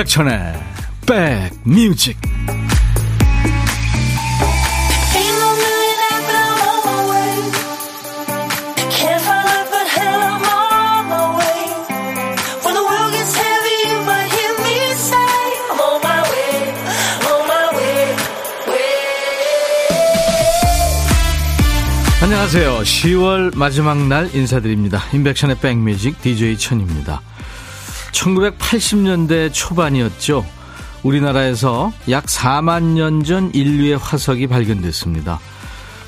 임백천의 백뮤직 안녕하세요. 10월 마지막 날 인사드립니다. 임백천의 백뮤직 DJ 천입니다. 1980년대 초반이었죠. 우리나라에서 약 4만 년 전 인류의 화석이 발견됐습니다.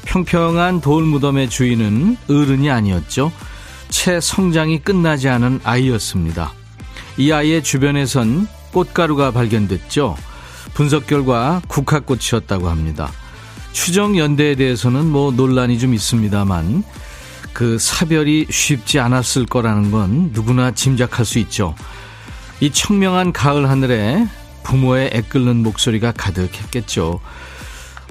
평평한 돌 무덤의 주인은 어른이 아니었죠. 채 성장이 끝나지 않은 아이였습니다. 이 아이의 주변에선 꽃가루가 발견됐죠. 분석 결과 국화꽃이었다고 합니다. 추정 연대에 대해서는 뭐 논란이 좀 있습니다만 그 사별이 쉽지 않았을 거라는 건 누구나 짐작할 수 있죠. 이 청명한 가을 하늘에 부모의 애끓는 목소리가 가득했겠죠.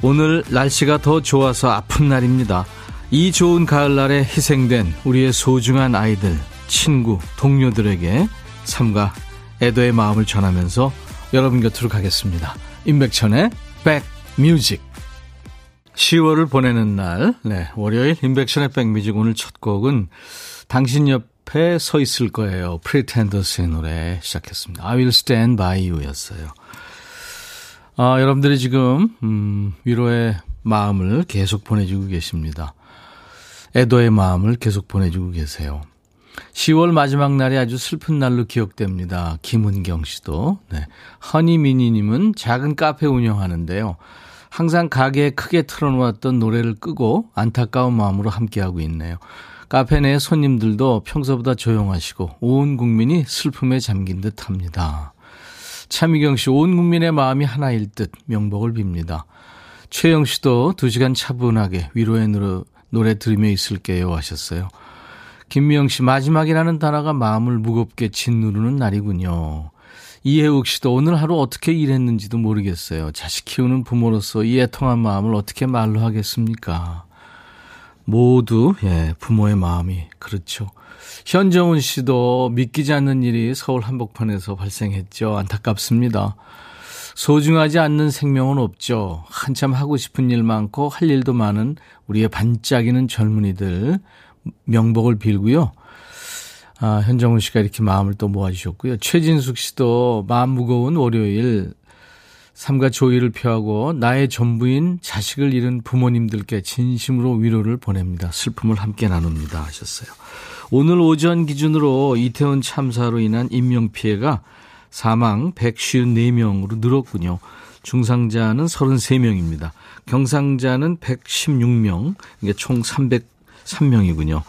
오늘 날씨가 더 좋아서 아픈 날입니다. 이 좋은 가을날에 희생된 우리의 소중한 아이들, 친구, 동료들에게 삼가 애도의 마음을 전하면서 여러분 곁으로 가겠습니다. 임백천의 백뮤직 10월을 보내는 날, 네, 월요일 인백션의 백뮤직 오늘 첫 곡은 당신 옆 에 서 있을 거예요. 프리텐더스의 노래 시작했습니다. I will stand by you 였어요. 아, 여러분들이 지금, 음, 위로의 마음을 계속 보내주고 계십니다. 애도의 마음을 계속 보내주고 계세요. 10월 마지막 날이 아주 슬픈 날로 기억됩니다. 김은경 씨도. 네. 허니미니님은 작은 카페 운영하는데요. 항상 가게에 크게 틀어놓았던 노래를 끄고 안타까운 마음으로 함께하고 있네요. 카페 내 손님들도 평소보다 조용하시고 온 국민이 슬픔에 잠긴 듯 합니다. 차미경 씨, 온 국민의 마음이 하나일 듯 명복을 빕니다. 최영 씨도 두 시간 차분하게 위로의 노래, 들으며 있을게요 하셨어요. 김미영 씨, 마지막이라는 단어가 마음을 무겁게 짓누르는 날이군요. 이혜욱 씨도 오늘 하루 어떻게 일했는지도 모르겠어요. 자식 키우는 부모로서 이 애통한 마음을 어떻게 말로 하겠습니까? 모두, 예, 부모의 마음이, 그렇죠. 현정훈 씨도 믿기지 않는 일이 서울 한복판에서 발생했죠. 안타깝습니다. 소중하지 않는 생명은 없죠. 한참 하고 싶은 일 많고 할 일도 많은 우리의 반짝이는 젊은이들 명복을 빌고요. 아, 현정훈 씨가 이렇게 마음을 또 모아주셨고요. 최진숙 씨도 마음 무거운 월요일 삼가 조의를 표하고 나의 전부인 자식을 잃은 부모님들께 진심으로 위로를 보냅니다. 슬픔을 함께 나눕니다. 하셨어요. 오늘 오전 기준으로 이태원 참사로 인한 인명피해가 사망 154명으로 늘었군요. 중상자는 33명입니다. 경상자는 116명, 그러니까 총 303명이군요.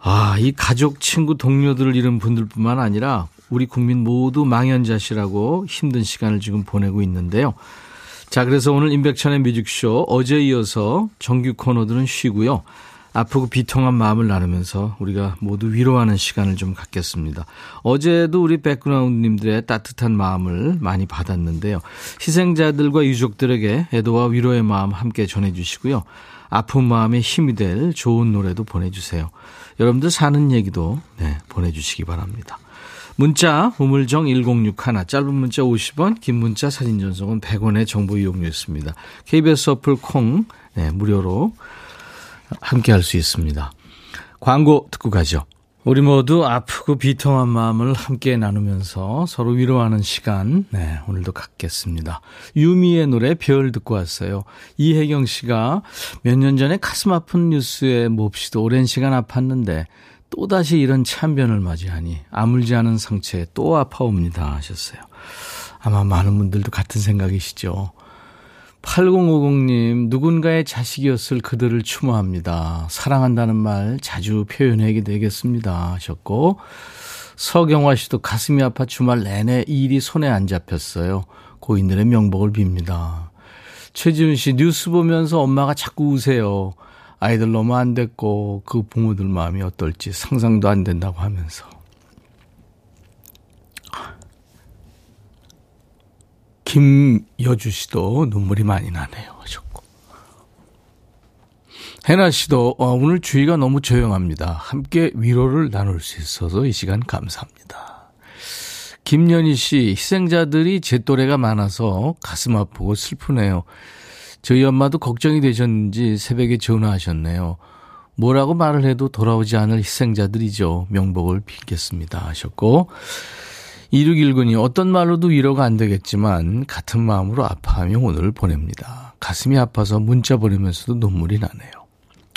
아, 이 가족, 친구, 동료들을 잃은 분들뿐만 아니라 우리 국민 모두 망연자실하고 힘든 시간을 지금 보내고 있는데요. 자, 그래서 오늘 임백천의 뮤직쇼 어제 이어서 정규 코너들은 쉬고요. 아프고 비통한 마음을 나누면서 우리가 모두 위로하는 시간을 좀 갖겠습니다. 어제도 우리 백그라운드님들의 따뜻한 마음을 많이 받았는데요. 희생자들과 유족들에게 애도와 위로의 마음 함께 전해주시고요. 아픈 마음에 힘이 될 좋은 노래도 보내주세요. 여러분들 사는 얘기도 네, 보내주시기 바랍니다. 문자 우물정 1061 짧은 문자 50원 긴 문자 사진 전송은 100원의 정보 이용료였습니다. KBS 어플 콩 네, 무료로 함께 할 수 있습니다. 광고 듣고 가죠. 우리 모두 아프고 비통한 마음을 함께 나누면서 서로 위로하는 시간, 네, 오늘도 갖겠습니다. 유미의 노래 별 듣고 왔어요. 이혜경 씨가 몇 년 전에 가슴 아픈 뉴스에 몹시도 오랜 시간 아팠는데 또다시 이런 참변을 맞이하니 아물지 않은 상처에 또 아파옵니다 하셨어요. 아마 많은 분들도 같은 생각이시죠. 8050님, 누군가의 자식이었을 그들을 추모합니다. 사랑한다는 말 자주 표현하게 되겠습니다. 하셨고, 서경화 씨도 가슴이 아파 주말 내내 일이 손에 안 잡혔어요. 고인들의 명복을 빕니다. 최지훈 씨, 뉴스 보면서 엄마가 자꾸 우세요. 아이들 너무 안 됐고, 그 부모들 마음이 어떨지 상상도 안 된다고 하면서. 김여주 씨도 눈물이 많이 나네요. 하셨고. 해나 씨도 어, 오늘 주위가 너무 조용합니다. 함께 위로를 나눌 수 있어서 이 시간 감사합니다. 김연희 씨, 희생자들이 제 또래가 많아서 가슴 아프고 슬프네요. 저희 엄마도 걱정이 되셨는지 새벽에 전화하셨네요. 뭐라고 말을 해도 돌아오지 않을 희생자들이죠. 명복을 빌겠습니다. 하셨고. 2619님, 어떤 말로도 위로가 안 되겠지만, 같은 마음으로 아파하며 오늘 보냅니다. 가슴이 아파서 문자 보내면서도 눈물이 나네요.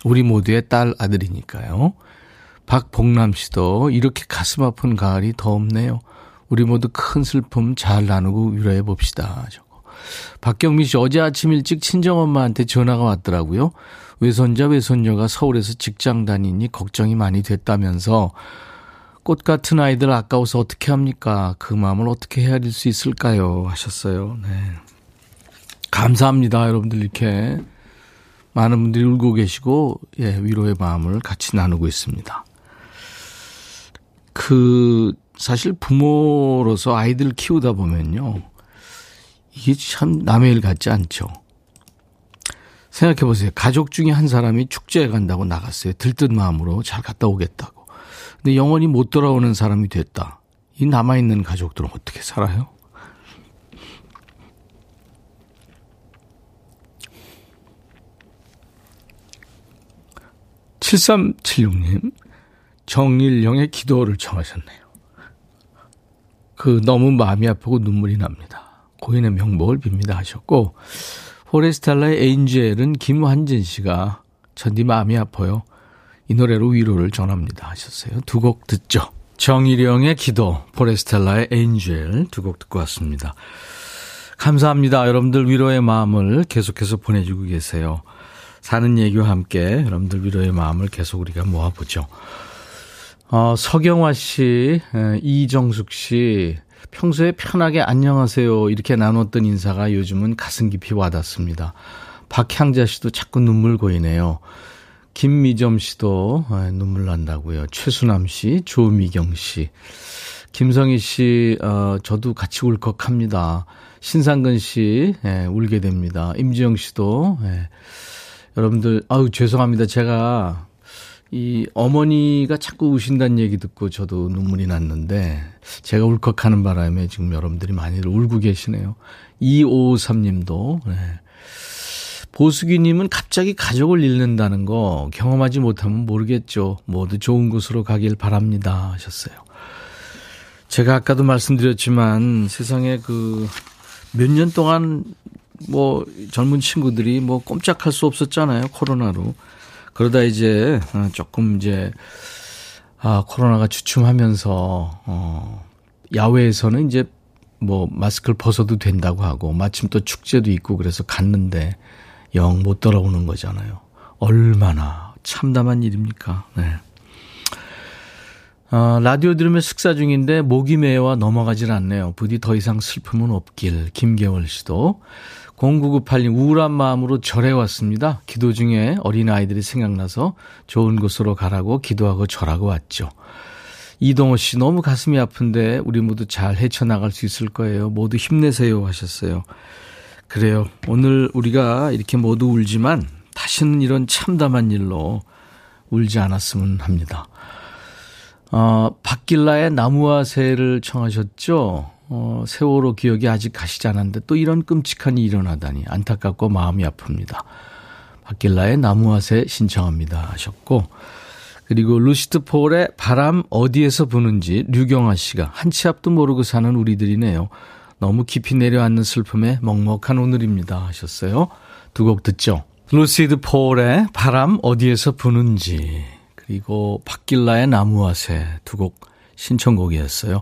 우리 모두의 딸 아들이니까요. 박복남 씨도 이렇게 가슴 아픈 가을이 더 없네요. 우리 모두 큰 슬픔 잘 나누고 위로해 봅시다. 저거. 박경미 씨 어제 아침 일찍 친정엄마한테 전화가 왔더라고요. 외손자 외손녀가 서울에서 직장 다니니 걱정이 많이 됐다면서 꽃 같은 아이들 아까워서 어떻게 합니까? 그 마음을 어떻게 헤아릴 수 있을까요? 하셨어요. 네. 감사합니다. 여러분들 이렇게 많은 분들이 울고 계시고 예, 위로의 마음을 같이 나누고 있습니다. 그 사실 부모로서 아이들 키우다 보면요. 이게 참 남의 일 같지 않죠. 생각해 보세요. 가족 중에 한 사람이 축제에 간다고 나갔어요. 들뜬 마음으로 잘 갔다 오겠다고. 근데 영원히 못 돌아오는 사람이 됐다. 이 남아있는 가족들은 어떻게 살아요? 7376님, 정일령의 기도를 청하셨네요. 그 너무 마음이 아프고 눈물이 납니다. 고인의 명복을 빕니다 하셨고, 포레스탈라의 에인젤은 김환진 씨가 전디 마음이 아파요. 이 노래로 위로를 전합니다 하셨어요. 두 곡 듣죠. 정일영의 기도, 포레스텔라의 에인젤 두 곡 듣고 왔습니다. 감사합니다. 여러분들 위로의 마음을 계속해서 보내주고 계세요. 사는 얘기와 함께 여러분들 위로의 마음을 계속 우리가 모아보죠. 어, 서경화 씨, 이정숙 씨, 평소에 편하게 안녕하세요 이렇게 나눴던 인사가 요즘은 가슴 깊이 와닿습니다. 박향자 씨도 자꾸 눈물 고이네요. 김미점 씨도 눈물 난다고요. 최수남 씨, 조미경 씨, 김성희 씨, 어, 저도 같이 울컥합니다. 신상근 씨, 예, 울게 됩니다. 임지영 씨도, 예. 여러분들, 아우, 죄송합니다. 제가 이 어머니가 자꾸 우신다는 얘기 듣고 저도 눈물이 났는데 제가 울컥하는 바람에 지금 여러분들이 많이들 울고 계시네요. 2553님도 네. 보수기님은 갑자기 가족을 잃는다는 거 경험하지 못하면 모르겠죠. 모두 좋은 곳으로 가길 바랍니다 하셨어요. 제가 아까도 말씀드렸지만 세상에 그 몇 년 동안 뭐 젊은 친구들이 뭐 꼼짝할 수 없었잖아요 코로나로 그러다 이제 어, 조금 이제 아 코로나가 주춤하면서 어 야외에서는 이제 뭐 마스크를 벗어도 된다고 하고 마침 또 축제도 있고 그래서 갔는데 영 못 돌아오는 거잖아요. 얼마나 참담한 일입니까? 네. 어, 라디오 들으며 식사 중인데 목이 메와 넘어가질 않네요. 부디 더 이상 슬픔은 없길. 김계월 씨도 0998님 우울한 마음으로 절에 왔습니다. 기도 중에 어린아이들이 생각나서 좋은 곳으로 가라고 기도하고 절하고 왔죠. 이동호 씨 너무 가슴이 아픈데 우리 모두 잘 헤쳐나갈 수 있을 거예요. 모두 힘내세요 하셨어요. 그래요. 오늘 우리가 이렇게 모두 울지만 다시는 이런 참담한 일로 울지 않았으면 합니다. 어, 박길라의 나무와 새를 청하셨죠? 어, 세월호 기억이 아직 가시지 않았는데 또 이런 끔찍한 일이 일어나다니 안타깝고 마음이 아픕니다. 박길라의 나무화새 신청합니다 하셨고 그리고 루시드 폴의 바람 어디에서 부는지 류경아 씨가 한 치 앞도 모르고 사는 우리들이네요. 너무 깊이 내려앉는 슬픔에 먹먹한 오늘입니다 하셨어요. 두 곡 듣죠. 루시드 폴의 바람 어디에서 부는지 그리고 박길라의 나무화새 두곡 신청곡이었어요.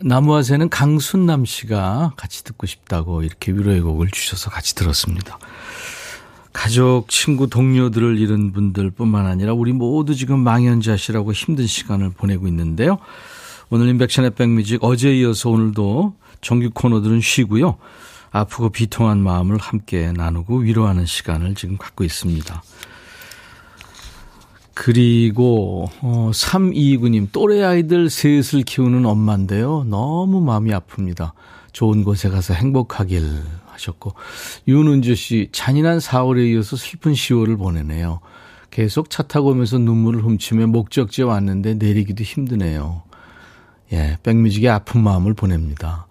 나무화새는 강순남 씨가 같이 듣고 싶다고 이렇게 위로의 곡을 주셔서 같이 들었습니다. 가족, 친구, 동료들을 잃은 분들 뿐만 아니라 우리 모두 지금 망연자실하고 힘든 시간을 보내고 있는데요. 오늘 인백션의 백뮤직 어제 이어서 오늘도 정규 코너들은 쉬고요. 아프고 비통한 마음을 함께 나누고 위로하는 시간을 지금 갖고 있습니다. 그리고 어 3229님 또래 아이들 셋을 키우는 엄마인데요. 너무 마음이 아픕니다. 좋은 곳에 가서 행복하길 하셨고 윤은주 씨 잔인한 4월에 이어서 슬픈 10월을 보내네요. 계속 차 타고 오면서 눈물을 훔치며 목적지에 왔는데 내리기도 힘드네요. 예, 백뮤직의 아픈 마음을 보냅니다.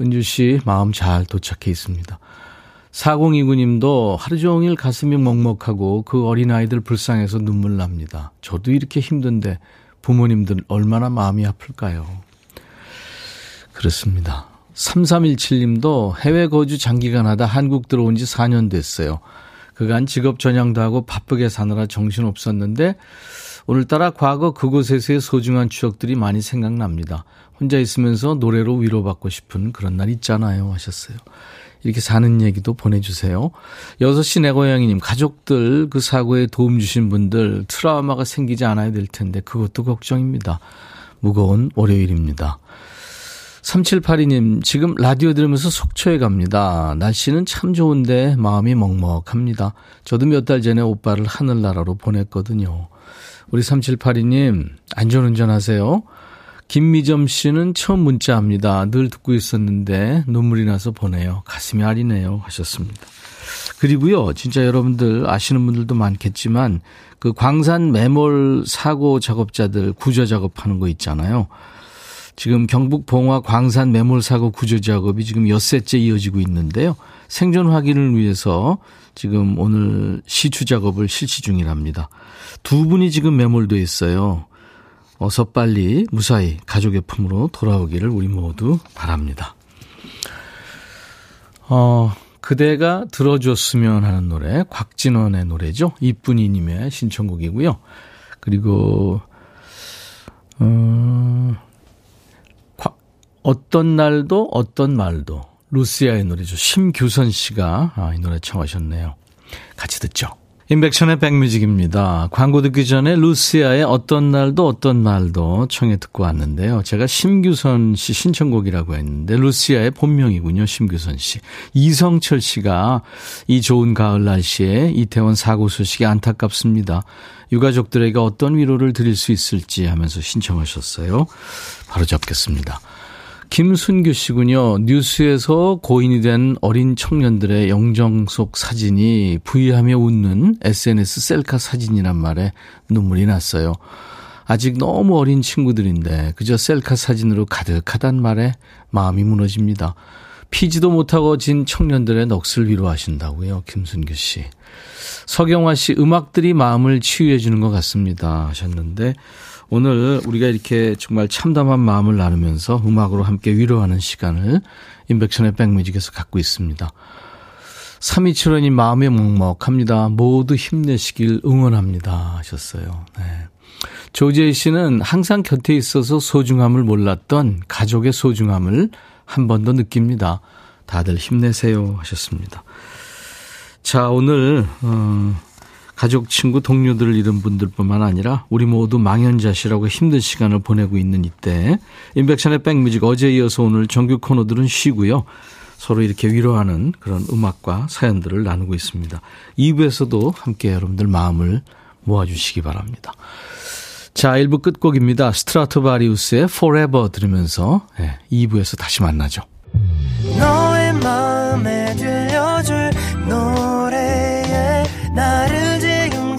은주 씨 마음 잘 도착해 있습니다. 4029님도 하루 종일 가슴이 먹먹하고 그 어린아이들 불쌍해서 눈물 납니다. 저도 이렇게 힘든데 부모님들 얼마나 마음이 아플까요? 그렇습니다. 3317님도 해외 거주 장기간 하다 한국 들어온 지 4년 됐어요. 그간 직업 전향도 하고 바쁘게 사느라 정신 없었는데 오늘따라 과거 그곳에서의 소중한 추억들이 많이 생각납니다. 혼자 있으면서 노래로 위로받고 싶은 그런 날 있잖아요 하셨어요. 이렇게 사는 얘기도 보내주세요. 6시 내 고양이님, 가족들 그 사고에 도움 주신 분들 트라우마가 생기지 않아야 될 텐데 그것도 걱정입니다. 무거운 월요일입니다. 3782님, 지금 라디오 들으면서 속초에 갑니다. 날씨는 참 좋은데 마음이 먹먹합니다. 저도 몇 달 전에 오빠를 하늘나라로 보냈거든요. 우리 3782님, 안전운전 하세요. 김미점 씨는 처음 문자합니다. 늘 듣고 있었는데 눈물이 나서 보내요. 가슴이 아리네요. 하셨습니다. 그리고요, 진짜 여러분들 아시는 분들도 많겠지만 그 광산 매몰 사고 작업자들 구조 작업하는 거 있잖아요. 지금 경북 봉화 광산 매몰 사고 구조 작업이 지금 엿새째 이어지고 있는데요. 생존 확인을 위해서 지금 오늘 시추 작업을 실시 중이랍니다. 두 분이 지금 매몰돼 있어요. 어서 빨리 무사히 가족의 품으로 돌아오기를 우리 모두 바랍니다. 어, 그대가 들어줬으면 하는 노래, 곽진원의 노래죠. 이쁜이님의 신청곡이고요. 그리고, 어, 어떤 날도 어떤 말도, 루시아의 노래죠. 심규선 씨가 아, 이 노래 청하셨네요. 같이 듣죠. 인백션의 백뮤직입니다. 광고 듣기 전에 루시아의 어떤 날도 어떤 말도 청해 듣고 왔는데요. 제가 심규선 씨 신청곡이라고 했는데 루시아의 본명이군요. 심규선 씨. 이성철 씨가 이 좋은 가을 날씨에 이태원 사고 소식이 안타깝습니다. 유가족들에게 어떤 위로를 드릴 수 있을지 하면서 신청하셨어요. 바로 잡겠습니다. 김순규 씨군요. 뉴스에서 고인이 된 어린 청년들의 영정 속 사진이 부위하며 웃는 SNS 셀카 사진이란 말에 눈물이 났어요. 아직 너무 어린 친구들인데 그저 셀카 사진으로 가득하단 말에 마음이 무너집니다. 피지도 못하고 진 청년들의 넋을 위로하신다고요. 김순규 씨. 서경화 씨 음악들이 마음을 치유해 주는 것 같습니다 하셨는데 오늘 우리가 이렇게 정말 참담한 마음을 나누면서 음악으로 함께 위로하는 시간을 인백션의 백뮤직에서 갖고 있습니다. 3275님 마음이 먹먹합니다. 모두 힘내시길 응원합니다. 하셨어요. 네. 조재희 씨는 항상 곁에 있어서 소중함을 몰랐던 가족의 소중함을 한 번 더 느낍니다. 다들 힘내세요. 하셨습니다. 자, 오늘, 어, 가족, 친구, 동료들을 잃은 분들뿐만 아니라 우리 모두 망연자실하고 힘든 시간을 보내고 있는 이때 인백션의 백뮤직 어제 이어서 오늘 정규 코너들은 쉬고요. 서로 이렇게 위로하는 그런 음악과 사연들을 나누고 있습니다. 2부에서도 함께 여러분들 마음을 모아주시기 바랍니다. 자, 1부 끝곡입니다. 스트라토바리우스의 Forever 들으면서 네, 2부에서 다시 만나죠. 너의 마음에 들려줄 나를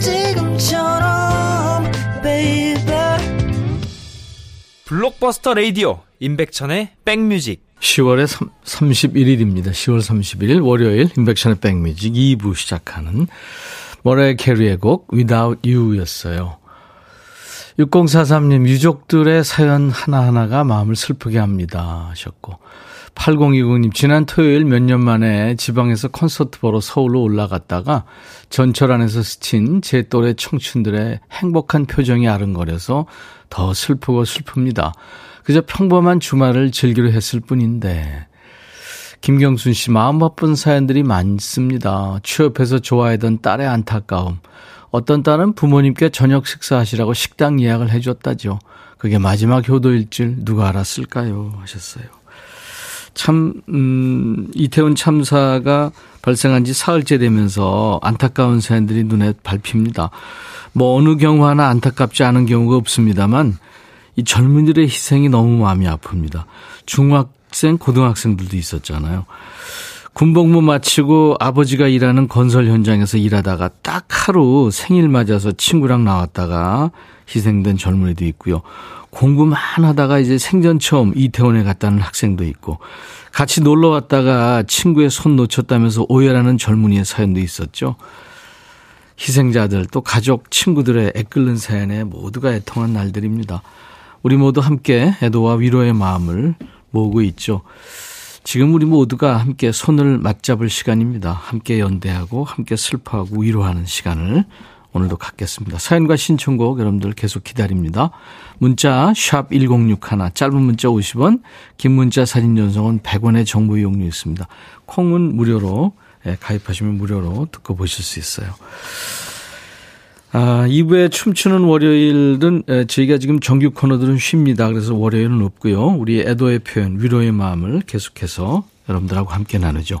지금처럼 baby 블록버스터 레이디오 임백천의 백뮤직 10월의 3, 31일입니다. 10월 31일 월요일 임백천의 백뮤직 2부 시작하는 머라이 캐리의 곡 Without You였어요. 6043님 유족들의 사연 하나하나가 마음을 슬프게 합니다 하셨고 8020님, 지난 토요일 몇 년 만에 지방에서 콘서트 보러 서울로 올라갔다가 전철 안에서 스친 제 또래 청춘들의 행복한 표정이 아른거려서 더 슬프고 슬픕니다. 그저 평범한 주말을 즐기려 했을 뿐인데. 김경순 씨, 마음 바쁜 사연들이 많습니다. 취업해서 좋아하던 딸의 안타까움. 어떤 딸은 부모님께 저녁 식사하시라고 식당 예약을 해줬다죠. 그게 마지막 효도일 줄 누가 알았을까요? 하셨어요. 참, 음, 이태원 참사가 발생한 지 사흘째 되면서 안타까운 사연들이 눈에 밟힙니다. 뭐 어느 경우 하나 안타깝지 않은 경우가 없습니다만 이 젊은이들의 희생이 너무 마음이 아픕니다. 중학생, 고등학생들도 있었잖아요. 군복무 마치고 아버지가 일하는 건설 현장에서 일하다가 딱 하루 생일 맞아서 친구랑 나왔다가 희생된 젊은이도 있고요. 공부만 하다가 이제 생전 처음 이태원에 갔다는 학생도 있고 같이 놀러 왔다가 친구의 손 놓쳤다면서 오해라는 젊은이의 사연도 있었죠. 희생자들 또 가족 친구들의 애끓는 사연에 모두가 애통한 날들입니다. 우리 모두 함께 애도와 위로의 마음을 모으고 있죠. 지금 우리 모두가 함께 손을 맞잡을 시간입니다. 함께 연대하고 함께 슬퍼하고 위로하는 시간을 오늘도 갖겠습니다. 사연과 신청곡 여러분들 계속 기다립니다. 문자 1061, 짧은 문자 50원, 긴 문자 사진 전송은 100원의 정보 이용료 있습니다. 콩은 무료로 예, 가입하시면 무료로 듣고 보실 수 있어요. 아, 2부에 춤추는 월요일은 저희가 지금 정규 코너들은 쉽니다. 그래서 월요일은 없고요. 우리 애도의 표현, 위로의 마음을 계속해서 여러분들하고 함께 나누죠.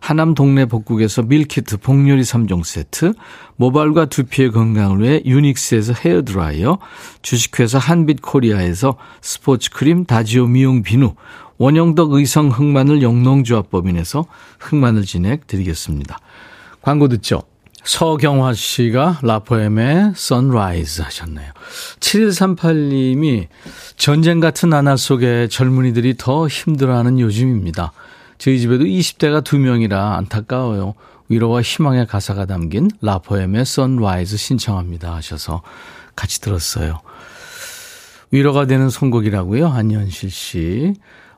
하남 동네 복국에서 밀키트 복요리 3종 세트, 모발과 두피의 건강을 위해 유닉스에서 헤어드라이어, 주식회사 한빛코리아에서 스포츠크림 다지오 미용 비누, 원형덕 의성 흑마늘 영농조합법인에서 흑마늘 진액 드리겠습니다. 광고 듣죠? 서경화 씨가 라포엠의 선라이즈 하셨네요. 7138님이 전쟁 같은 나날 속에 젊은이들이 더 힘들어하는 요즘입니다. 저희 집에도 20대가 두 명이라 안타까워요. 위로와 희망의 가사가 담긴 라포엠의 선라이즈 신청합니다 하셔서 같이 들었어요. 위로가 되는 선곡이라고요. 안현실 씨.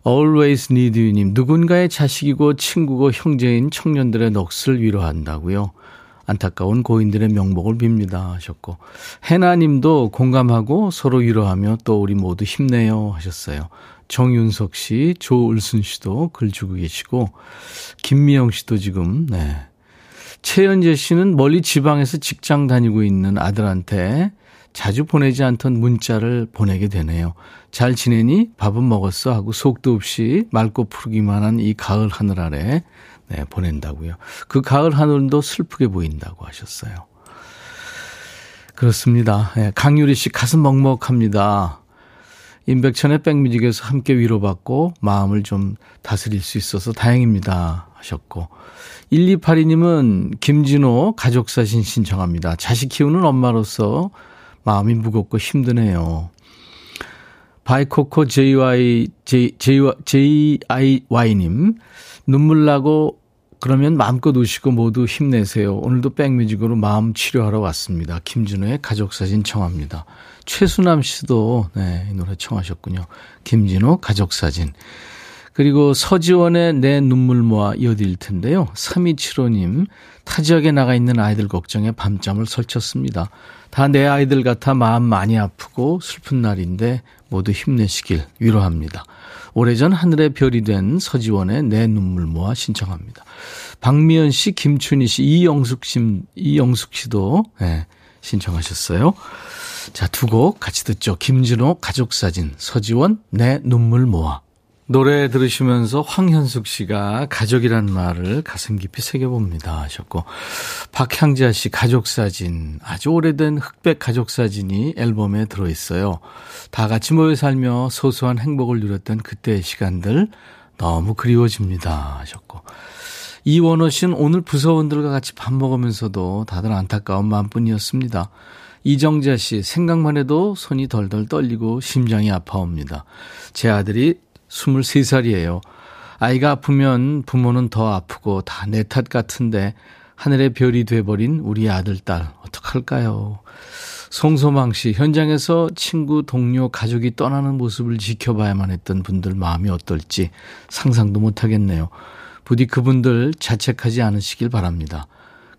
Always Need You님. 누군가의 자식이고 친구고 형제인 청년들의 넋을 위로한다고요. 안타까운 고인들의 명복을 빕니다 하셨고 해나님도 공감하고 서로 위로하며 또 우리 모두 힘내요 하셨어요. 정윤석 씨, 조을순 씨도 글 주고 계시고 김미영 씨도 지금 네. 최연재 씨는 멀리 지방에서 직장 다니고 있는 아들한테 자주 보내지 않던 문자를 보내게 되네요. 잘 지내니? 밥은 먹었어? 하고 속도 없이 맑고 푸르기만 한 이 가을 하늘 아래 네, 보낸다고요. 그 가을 하늘도 슬프게 보인다고 하셨어요. 그렇습니다. 네, 강유리 씨 가슴 먹먹합니다. 임백천의 백뮤직에서 함께 위로받고 마음을 좀 다스릴 수 있어서 다행입니다 하셨고 1282님은 김진호 가족사진 신청합니다. 자식 키우는 엄마로서 마음이 무겁고 힘드네요. 바이코코 JY, J, J, JIY님, 눈물 나고 그러면 마음껏 우시고 모두 힘내세요. 오늘도 백뮤직으로 마음 치료하러 왔습니다. 김준호의 가족사진 청합니다. 최수남 씨도 네, 이 노래 청하셨군요. 김진호 가족사진. 그리고 서지원의 내 눈물 모아 이어드릴 텐데요. 3275님, 타 지역에 나가 있는 아이들 걱정에 밤잠을 설쳤습니다. 다 내 아이들 같아 마음 많이 아프고 슬픈 날인데 모두 힘내시길 위로합니다. 오래전 하늘의 별이 된 서지원의 내 눈물 모아 신청합니다. 박미연 씨, 김춘희 씨, 이영숙 씨, 이영숙 씨도 네, 신청하셨어요. 자, 두 곡 같이 듣죠. 김진호 가족사진, 서지원 내 눈물 모아. 노래 들으시면서 황현숙 씨가 가족이란 말을 가슴 깊이 새겨봅니다 하셨고 박향자 씨 가족 사진 아주 오래된 흑백 가족 사진이 앨범에 들어있어요. 다 같이 모여 살며 소소한 행복을 누렸던 그때의 시간들 너무 그리워집니다 하셨고 이원호 씨는 오늘 부서원들과 같이 밥 먹으면서도 다들 안타까운 마음뿐이었습니다. 이정자 씨 생각만 해도 손이 덜덜 떨리고 심장이 아파옵니다. 제 아들이 23살이에요. 아이가 아프면 부모는 더 아프고 다 내 탓 같은데 하늘의 별이 돼버린 우리 아들, 딸, 어떡할까요? 송소망 씨, 현장에서 친구, 동료, 가족이 떠나는 모습을 지켜봐야만 했던 분들 마음이 어떨지 상상도 못하겠네요. 부디 그분들 자책하지 않으시길 바랍니다.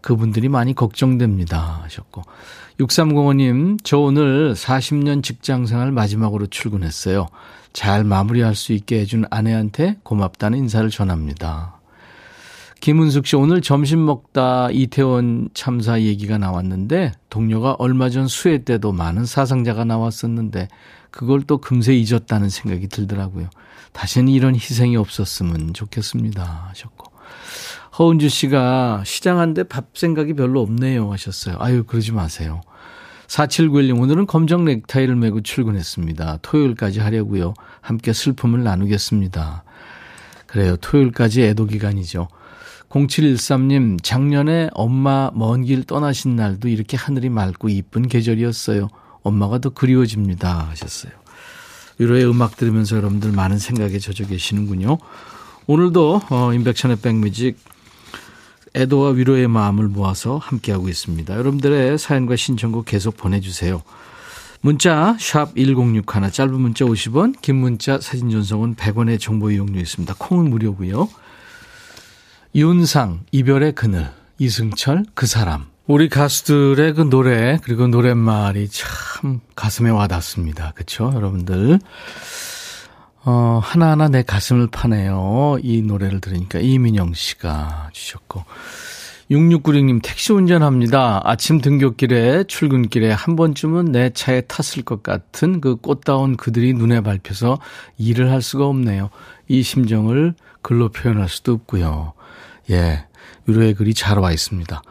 그분들이 많이 걱정됩니다. 하셨고. 6305님, 저 오늘 40년 직장 생활 마지막으로 출근했어요. 잘 마무리할 수 있게 해준 아내한테 고맙다는 인사를 전합니다. 김은숙 씨, 오늘 점심 먹다 이태원 참사 얘기가 나왔는데, 동료가 얼마 전 수해 때도 많은 사상자가 나왔었는데, 그걸 또 금세 잊었다는 생각이 들더라고요. 다시는 이런 희생이 없었으면 좋겠습니다. 하셨고. 허은주 씨가 시장한데 밥 생각이 별로 없네요. 하셨어요. 아유, 그러지 마세요. 4791님, 오늘은 검정 넥타이를 메고 출근했습니다. 토요일까지 하려고요. 함께 슬픔을 나누겠습니다. 그래요. 토요일까지 애도 기간이죠. 0713님, 작년에 엄마 먼 길 떠나신 날도 이렇게 하늘이 맑고 이쁜 계절이었어요. 엄마가 더 그리워집니다. 하셨어요. 위로의 음악 들으면서 여러분들 많은 생각에 젖어 계시는군요. 오늘도 어, 인백션의 백뮤직 애도와 위로의 마음을 모아서 함께하고 있습니다. 여러분들의 사연과 신청곡 계속 보내주세요. 문자 1061, 짧은 문자 50원, 긴 문자 사진 전송은 100원의 정보 이용료 있습니다. 콩은 무료고요. 윤상, 이별의 그늘, 이승철, 그 사람. 우리 가수들의 그 노래 그리고 노랫말이 참 가슴에 와닿습니다. 그렇죠, 여러분들? 어, 하나하나 내 가슴을 파네요. 이 노래를 들으니까 이민영 씨가 주셨고. 6696님 택시 운전합니다. 아침 등굣길에 출근길에 한 번쯤은 내 차에 탔을 것 같은 그 꽃다운 그들이 눈에 밟혀서 일을 할 수가 없네요. 이 심정을 글로 표현할 수도 없고요. 예, 위로의 글이 잘 와 있습니다.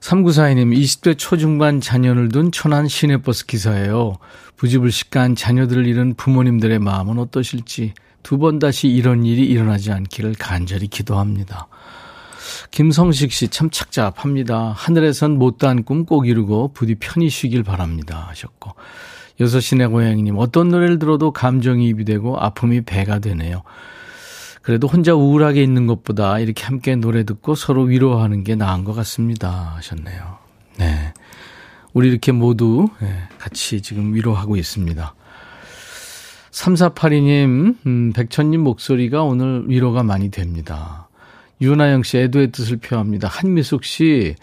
3942님, 20대 초중반 자녀를 둔 천안 시내버스 기사예요. 부지불식간 자녀들을 잃은 부모님들의 마음은 어떠실지 두 번 다시 이런 일이 일어나지 않기를 간절히 기도합니다. 김성식 씨 참 착잡합니다. 하늘에선 못다한 꿈 꼭 이루고 부디 편히 쉬길 바랍니다. 하셨고. 여섯 시내 고양이님 어떤 노래를 들어도 감정이입이 되고 아픔이 배가 되네요. 그래도 혼자 우울하게 있는 것보다 이렇게 함께 노래 듣고 서로 위로하는 게 나은 것 같습니다. 하셨네요. 네. 우리 이렇게 모두 네, 같이 지금 위로하고 있습니다. 3482님, 음, 백천님 목소리가 오늘 위로가 많이 됩니다. 유나영 씨, 애도의 뜻을 표합니다. 한미숙 씨,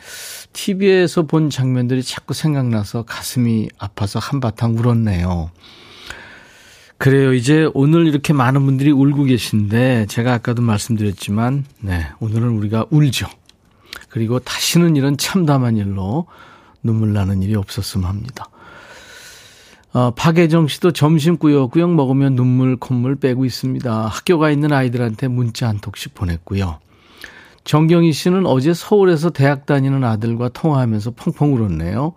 TV에서 본 장면들이 자꾸 생각나서 가슴이 아파서 한바탕 울었네요. 그래요. 이제 오늘 이렇게 많은 분들이 울고 계신데 제가 아까도 말씀드렸지만 네, 오늘은 우리가 울죠. 그리고 다시는 이런 참담한 일로 눈물 나는 일이 없었으면 합니다. 어, 박혜정 씨도 점심 꾸역꾸역 먹으면 눈물 콧물 빼고 있습니다. 학교 가 있는 아이들한테 문자 한 통씩 보냈고요. 정경희 씨는 어제 서울에서 대학 다니는 아들과 통화하면서 펑펑 울었네요.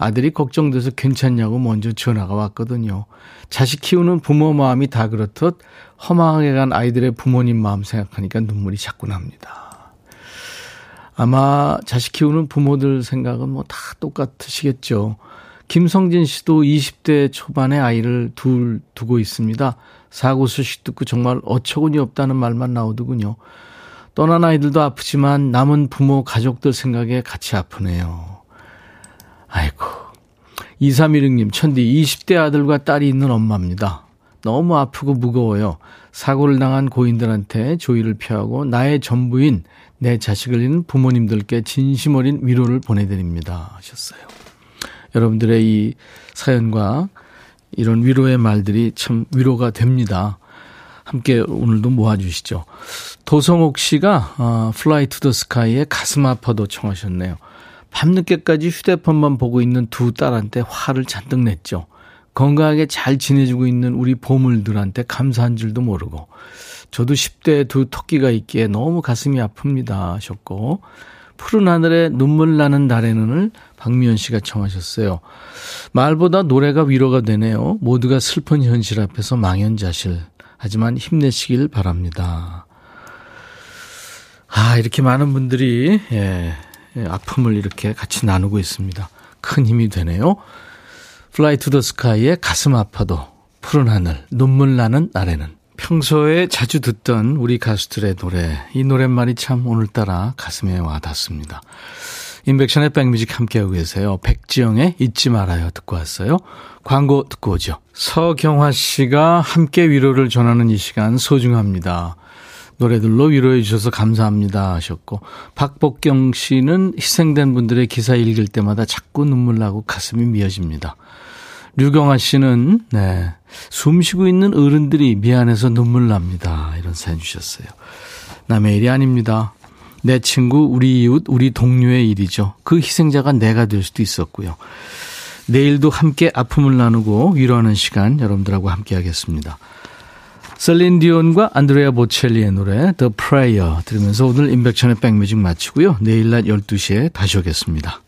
아들이 걱정돼서 괜찮냐고 먼저 전화가 왔거든요. 자식 키우는 부모 마음이 다 그렇듯 허망하게 간 아이들의 부모님 마음 생각하니까 눈물이 자꾸 납니다. 아마 자식 키우는 부모들 생각은 뭐 다 똑같으시겠죠. 김성진 씨도 20대 초반의 아이를 둘 두고 있습니다. 사고 소식 듣고 정말 어처구니 없다는 말만 나오더군요. 떠난 아이들도 아프지만 남은 부모 가족들 생각에 같이 아프네요. 아이고. 2316님, 천디 20대 아들과 딸이 있는 엄마입니다. 너무 아프고 무거워요. 사고를 당한 고인들한테 조의를 표하고 나의 전부인 내 자식을 잃은 부모님들께 진심 어린 위로를 보내드립니다. 하셨어요. 여러분들의 이 사연과 이런 위로의 말들이 참 위로가 됩니다. 함께 오늘도 모아주시죠. 도성옥 씨가 어, 플라이 투 더 스카이의 가슴 아파도 청하셨네요. 밤늦게까지 휴대폰만 보고 있는 두 딸한테 화를 잔뜩 냈죠. 건강하게 잘 지내주고 있는 우리 보물들한테 감사한 줄도 모르고 저도 10대 두 토끼가 있기에 너무 가슴이 아픕니다 하셨고 푸른 하늘에 눈물 나는 날에는을 박미연 씨가 청하셨어요. 말보다 노래가 위로가 되네요. 모두가 슬픈 현실 앞에서 망연자실. 하지만 힘내시길 바랍니다. 아, 이렇게 많은 분들이, 예, 예, 아픔을 이렇게 같이 나누고 있습니다. 큰 힘이 되네요. Fly to the Sky의 가슴 아파도 푸른 하늘, 눈물 나는 날에는 평소에 자주 듣던 우리 가수들의 노래, 이 노랫말이 참 오늘따라 가슴에 와 닿습니다. 인백션의 백뮤직 함께하고 계세요. 백지영의 잊지 말아요 듣고 왔어요. 광고 듣고 오죠. 서경화 씨가 함께 위로를 전하는 이 시간 소중합니다. 노래들로 위로해 주셔서 감사합니다 하셨고 박복경 씨는 희생된 분들의 기사 읽을 때마다 자꾸 눈물 나고 가슴이 미어집니다. 류경아 씨는 네. 숨 쉬고 있는 어른들이 미안해서 눈물 납니다. 이런 사연 주셨어요. 남의 일이 아닙니다. 내 친구, 우리 이웃, 우리 동료의 일이죠. 그 희생자가 내가 될 수도 있었고요. 내일도 함께 아픔을 나누고 위로하는 시간 여러분들하고 함께 하겠습니다. 셀린 디온과 안드레아 보첼리의 노래 The Prayer 들으면서 오늘 인백천의 백뮤직 마치고요. 내일 낮 12시에 다시 오겠습니다.